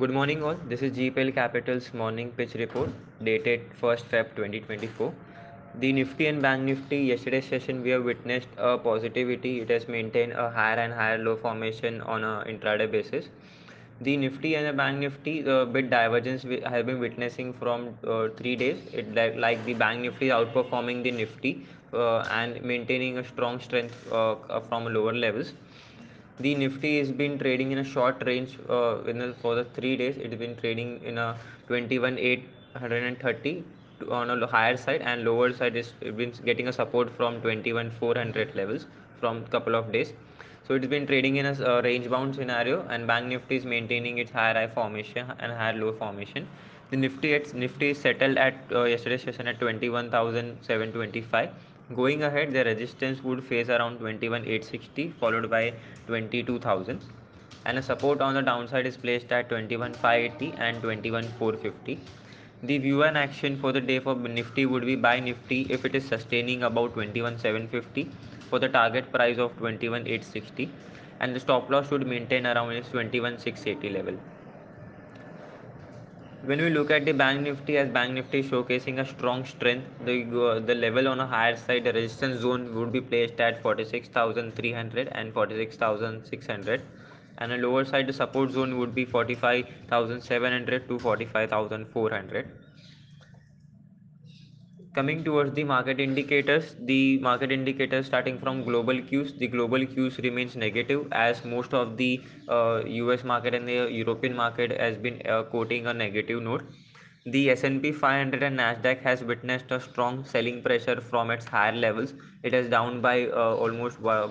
Good morning, all. This is GEPL Capital's morning pitch report dated 1st Feb 2024. The Nifty and Bank Nifty yesterday's session we have witnessed a positivity. It has maintained a higher and higher low formation on a intraday basis. The Nifty and the Bank Nifty, the bit divergence we have been witnessing from uh, three days. It like, like the Bank Nifty outperforming the Nifty uh, and maintaining a strong strength uh, from lower levels the nifty has been trading in a short range uh, a, for the three days. It's been trading in a 21830 on a higher side and lower side is been getting a support from 21400 levels from couple of days. So it's been trading in a uh, range bound scenario and bank nifty is maintaining its higher high formation and higher low formation. The nifty at nifty settled at uh, yesterday's session at 21725 Going ahead, the resistance would face around 21860 followed by 22000 and a support on the downside is placed at 21580 and 21450. The view and action for the day for Nifty would be buy Nifty if it is sustaining about 21750 for the target price of 21860 and the stop loss should maintain around its 21680 level when we look at the bank nifty as bank nifty showcasing a strong strength the uh, the level on a higher side the resistance zone would be placed at 46300 and 46600 and a lower side the support zone would be 45700 to 45400 coming towards the market indicators the market indicators starting from global cues the global cues remains negative as most of the uh, us market and the european market has been uh, quoting a negative note the S&P 500 and Nasdaq has witnessed a strong selling pressure from its higher levels. It is down by uh, almost uh,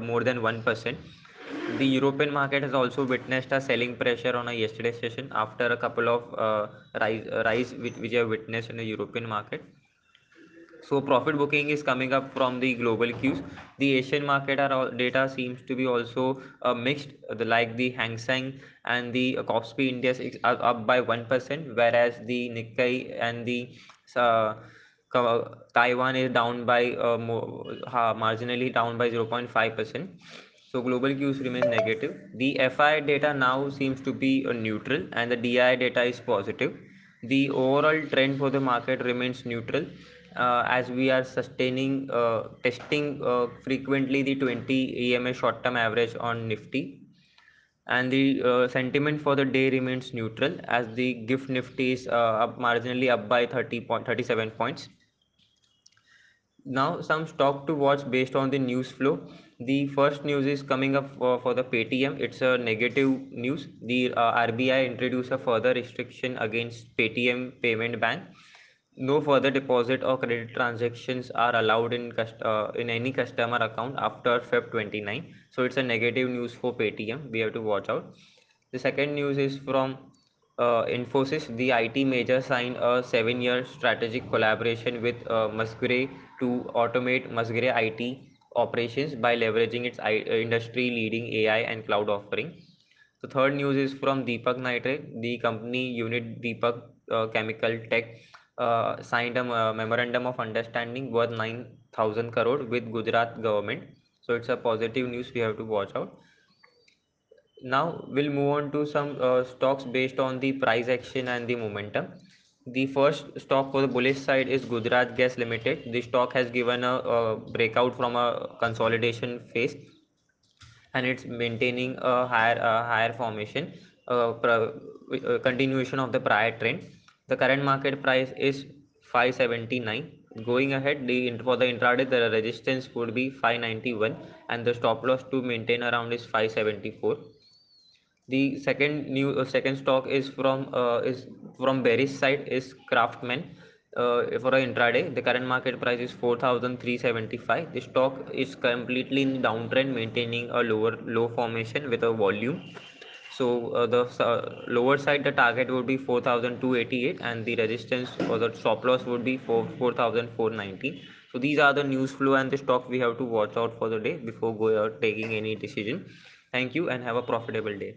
more than 1%. The European market has also witnessed a selling pressure on a yesterday session after a couple of uh, rise, rise which, which have witnessed in the European market. So profit booking is coming up from the global cues. The asian market are data seems to be also uh, mixed the, like the hang seng and the uh, kospi index are up by 1% whereas the nikkei and the uh, taiwan is down by uh, more, uh, marginally down by 0.5% so global cues remain negative. The fi data now seems to be uh, neutral and the di data is positive. The overall trend for the market remains neutral uh, as we are sustaining uh, testing uh, frequently the 20 EMA short term average on Nifty. And the uh, sentiment for the day remains neutral as the gift nifty is uh, up marginally up by 30 point 37 points. Now some stock to watch based on the news flow the first news is coming up for, for the paytm it's a negative news the uh, rbi introduced a further restriction against paytm payment ban no further deposit or credit transactions are allowed in uh, in any customer account after Feb 29. So it's a negative news for Paytm. We have to watch out. The second news is from uh, Infosys. The IT major signed a seven-year strategic collaboration with uh, Musgrave to automate Musgrave IT operations by leveraging its industry-leading AI and cloud offering. The third news is from Deepak Nitrite. The company unit Deepak uh, Chemical Tech uh, signed a uh, memorandum of understanding worth 9000 crore with Gujarat government. So it's a positive news we have to watch out. Now we'll move on to some uh, stocks based on the price action and the momentum. The first stock for the bullish side is Gujarat Gas Limited. The stock has given a, a breakout from a consolidation phase and it's maintaining a higher uh, higher formation uh, continuation of the prior trend. The current market price is 579 going ahead the for the intraday the resistance would be 591 and the stop loss to maintain around is 574 the second new uh, second stock is from uh, is from bearish side is Craftsman uh, for an intraday. The current market price is 4375 the stock is completely in downtrend maintaining a lower low formation with a volume. So uh, the uh, lower side the target would be 4288 and the resistance or the stop loss would be for 4490 so these are the news flow and the stock we have to watch out for the day before go out taking any decision. Thank you and have a profitable day